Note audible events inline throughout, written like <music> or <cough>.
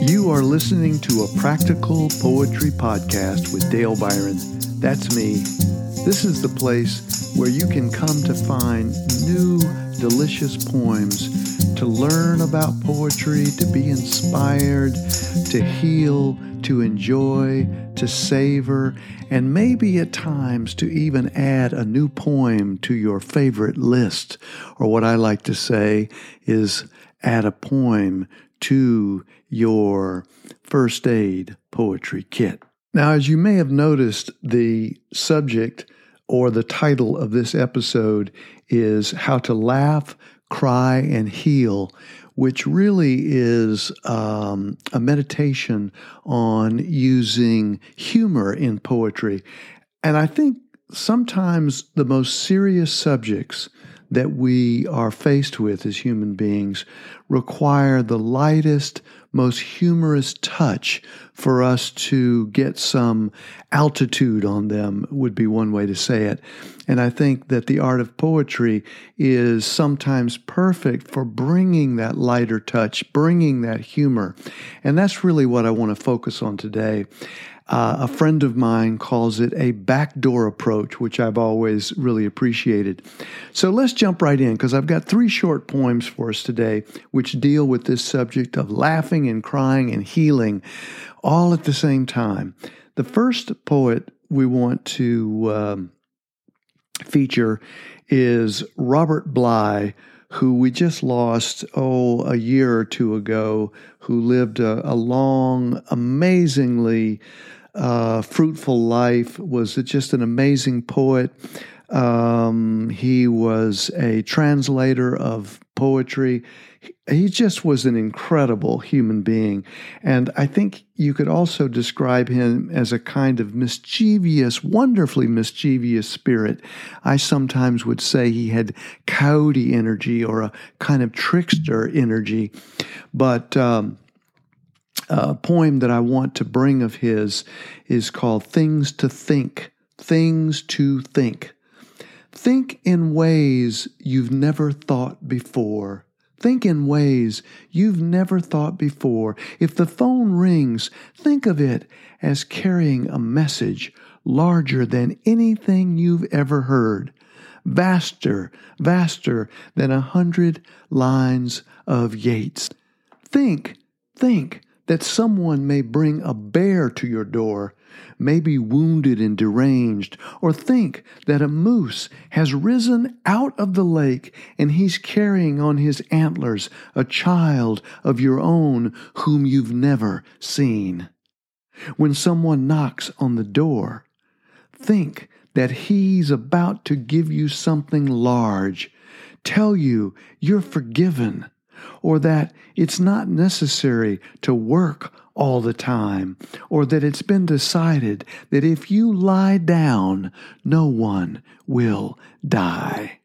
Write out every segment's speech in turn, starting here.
You are listening to a practical poetry podcast with Dale Byron. That's me. This is the place where you can come to find new, delicious poems, to learn about poetry, to be inspired, to heal, to enjoy, to savor, and maybe at times to even add a new poem to your favorite list. Or what I like to say is add a poem to your first aid poetry kit. Now, as you may have noticed, the subject or the title of this episode is How to Laugh, Cry, and Heal, which really is um, a meditation on using humor in poetry. And I think sometimes the most serious subjects that we are faced with as human beings require the lightest, most humorous touch for us to get some altitude on them, would be one way to say it. And I think that the art of poetry is sometimes perfect for bringing that lighter touch, bringing that humor. And that's really what I want to focus on today. Uh, a friend of mine calls it a backdoor approach, which I've always really appreciated. So let's jump right in because I've got three short poems for us today which deal with this subject of laughing and crying and healing all at the same time. The first poet we want to um, feature is Robert Bly who we just lost, oh, a year or two ago, who lived a, a long, amazingly uh, fruitful life, was just an amazing poet. Um, he was a translator of poetry. He just was an incredible human being. And I think you could also describe him as a kind of mischievous, wonderfully mischievous spirit. I sometimes would say he had coyote energy or a kind of trickster energy. But, um, a poem that I want to bring of his is called Things to Think. Things to Think. Think in ways you've never thought before. Think in ways you've never thought before. If the phone rings, think of it as carrying a message larger than anything you've ever heard, vaster, vaster than a hundred lines of Yeats. Think, think that someone may bring a bear to your door, may be wounded and deranged, or think that a moose has risen out of the lake and he's carrying on his antlers a child of your own whom you've never seen. When someone knocks on the door, think that he's about to give you something large, tell you you're forgiven or that it's not necessary to work all the time, or that it's been decided that if you lie down, no one will die.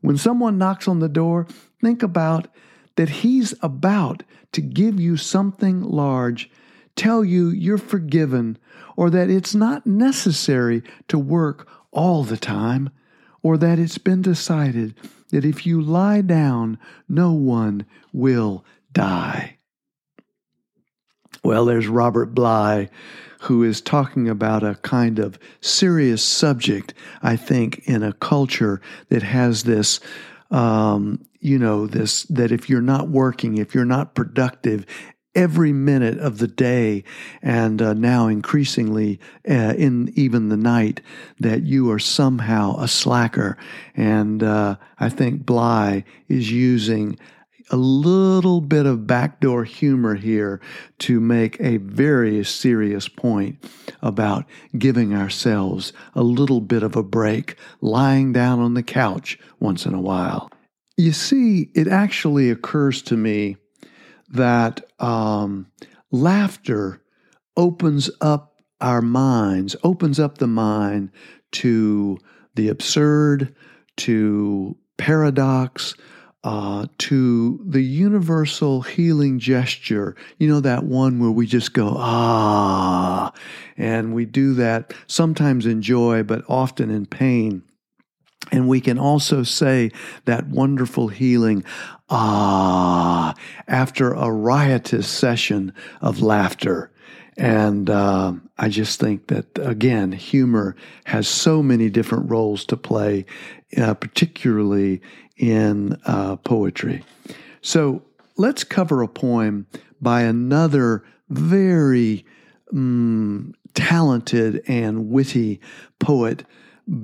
When someone knocks on the door, think about that he's about to give you something large, tell you you're forgiven, or that it's not necessary to work all the time, or that it's been decided that if you lie down, no one will die. Well, there's Robert Bly, who is talking about a kind of serious subject, I think, in a culture that has this um, you know, this that if you're not working, if you're not productive, every minute of the day, and uh, now increasingly uh, in even the night, that you are somehow a slacker. And uh, I think Bly is using a little bit of backdoor humor here to make a very serious point about giving ourselves a little bit of a break, lying down on the couch once in a while. You see, it actually occurs to me that um, laughter opens up our minds, opens up the mind to the absurd, to paradox, uh, to the universal healing gesture. You know, that one where we just go, ah, and we do that sometimes in joy, but often in pain. And we can also say that wonderful healing, ah, after a riotous session of laughter. And uh, I just think that, again, humor has so many different roles to play, uh, particularly in uh, poetry. So let's cover a poem by another very um, talented and witty poet,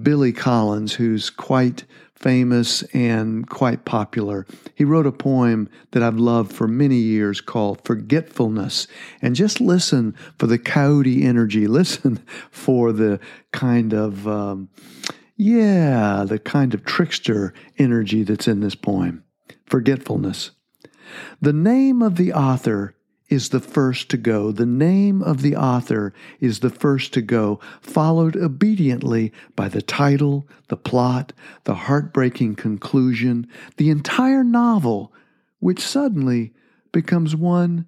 Billy Collins, who's quite famous and quite popular. He wrote a poem that I've loved for many years called Forgetfulness. And just listen for the coyote energy. <laughs> Listen for the kind of, um, yeah, the kind of trickster energy that's in this poem. Forgetfulness. The name of the author is the first to go. The name of the author is the first to go, followed obediently by the title, the plot, the heartbreaking conclusion, the entire novel, which suddenly becomes one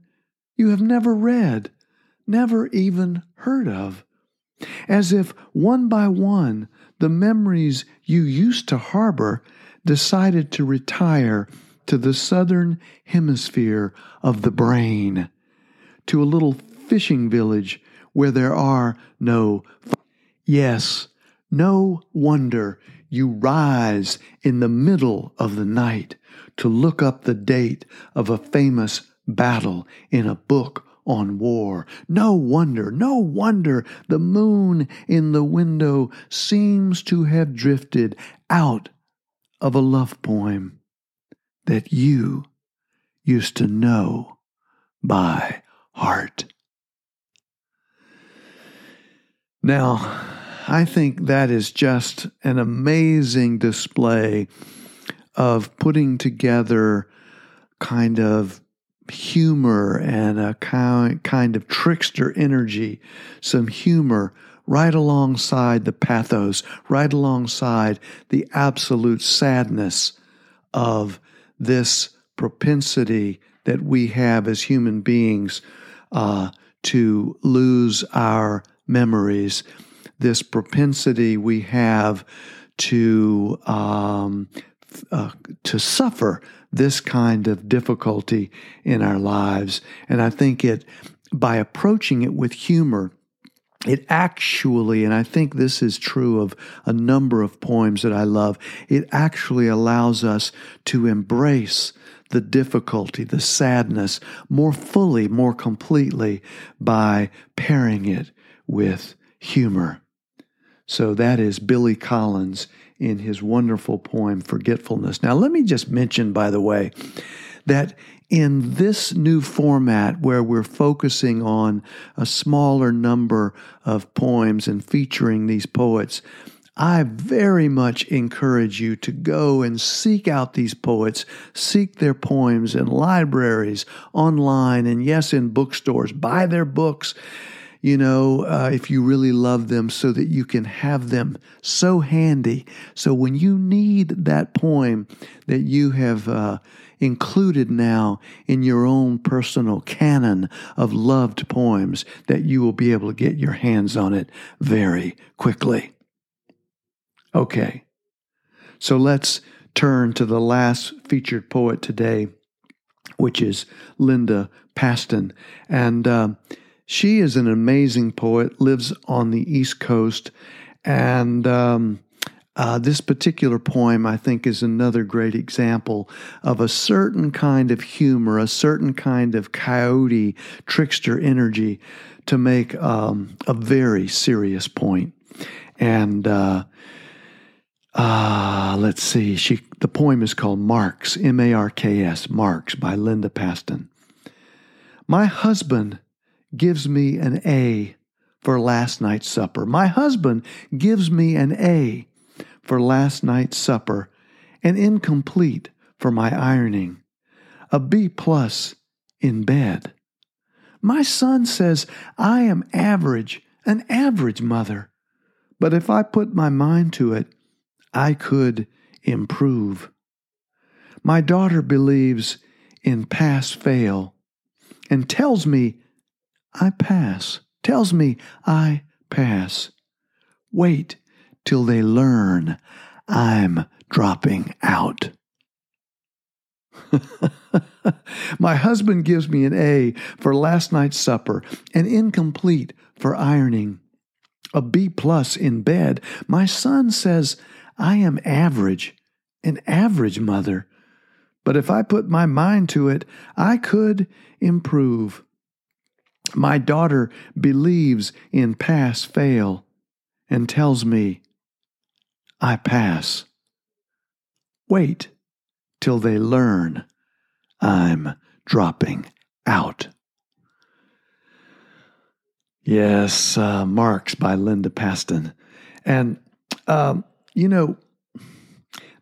you have never read, never even heard of. As if one by one, the memories you used to harbor decided to retire to the southern hemisphere of the brain, to a little fishing village where there are no. Yes, no wonder you rise in the middle of the night to look up the date of a famous battle in a book on war. No wonder, no wonder the moon in the window seems to have drifted out of a love poem that you used to know by heart. Now, I think that is just an amazing display of putting together kind of humor and a kind of trickster energy, some humor right alongside the pathos, right alongside the absolute sadness of this propensity that we have as human beings uh, to lose our memories, this propensity we have to um, uh, to suffer this kind of difficulty in our lives, and I think it by approaching it with humor it actually, and I think this is true of a number of poems that I love, it actually allows us to embrace the difficulty, the sadness more fully, more completely by pairing it with humor. So that is Billy Collins in his wonderful poem, Forgetfulness. Now, let me just mention, by the way, that in this new format where we're focusing on a smaller number of poems and featuring these poets, I very much encourage you to go and seek out these poets, seek their poems in libraries, online, and yes, in bookstores. Buy their books, you know, uh, if you really love them, so that you can have them so handy. So when you need that poem that you have, uh, included now in your own personal canon of loved poems that you will be able to get your hands on it very quickly. Okay, so let's turn to the last featured poet today, which is Linda Pastan. And uh, she is an amazing poet, lives on the East Coast, and um, uh, this particular poem, I think, is another great example of a certain kind of humor, a certain kind of coyote trickster energy to make um, a very serious point. And uh, uh, let's see, she the poem is called Marks, M A R K S, Marks by Linda Pastan. My husband gives me an A for last night's supper. My husband gives me an A for last night's supper, and incomplete for my ironing, a B plus in bed. My son says I am average, an average mother, but if I put my mind to it, I could improve. My daughter believes in pass fail and tells me I pass, tells me I pass. Wait till they learn. I'm dropping out. <laughs> My husband gives me an A for last night's supper, an incomplete for ironing, a B plus in bed. My son says I am average, an average mother. But if I put my mind to it, I could improve. My daughter believes in pass fail and tells me, I pass. Wait till they learn I'm dropping out. Yes, uh, Marks by Linda Pastan. And, um, you know,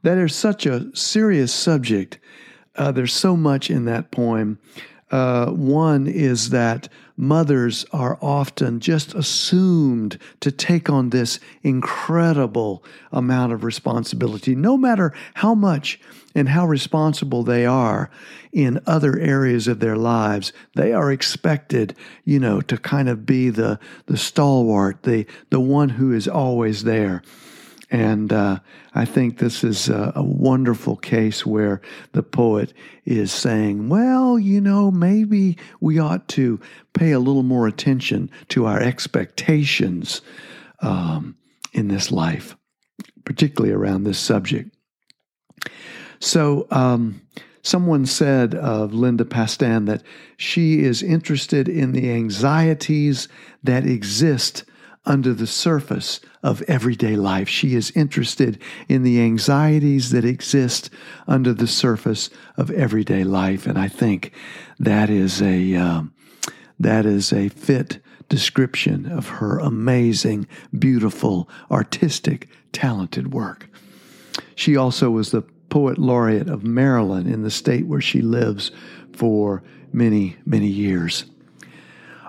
that is such a serious subject. Uh, there's so much in that poem. Uh, one is that mothers are often just assumed to take on this incredible amount of responsibility, no matter how much and how responsible they are in other areas of their lives. They are expected, you know, to kind of be the the stalwart, the the one who is always there. And uh, I think this is a, a, wonderful case where the poet is saying, well, you know, maybe we ought to pay a little more attention to our expectations um, in this life, particularly around this subject. So, um, someone said of Linda Pastan that she is interested in the anxieties that exist under the surface of everyday life. She is interested in the anxieties that exist under the surface of everyday life, and I think that is a um, that is a fit description of her amazing, beautiful, artistic, talented work. She also was the poet laureate of Maryland in the state where she lives for many, many years.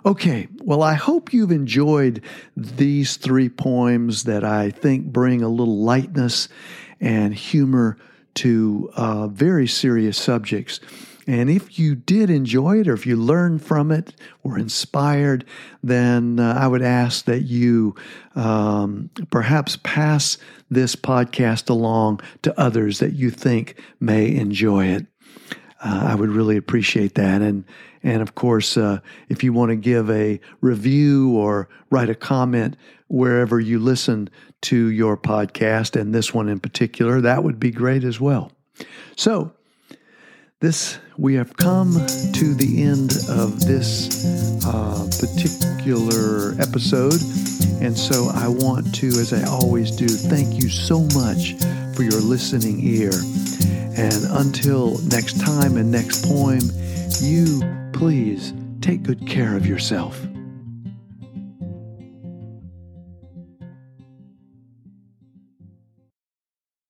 Okay, well, I hope you've enjoyed these three poems that I think bring a little lightness and humor to uh, very serious subjects. And if you did enjoy it or if you learned from it or inspired, then uh, I would ask that you um, perhaps pass this podcast along to others that you think may enjoy it. Uh, I would really appreciate that. And and of course, uh, if you want to give a review or write a comment wherever you listen to your podcast, and this one in particular, that would be great as well. So, this we have come to the end of this uh, particular episode, and so I want to, as I always do, thank you so much for your listening ear. And until next time and next poem, you please take good care of yourself.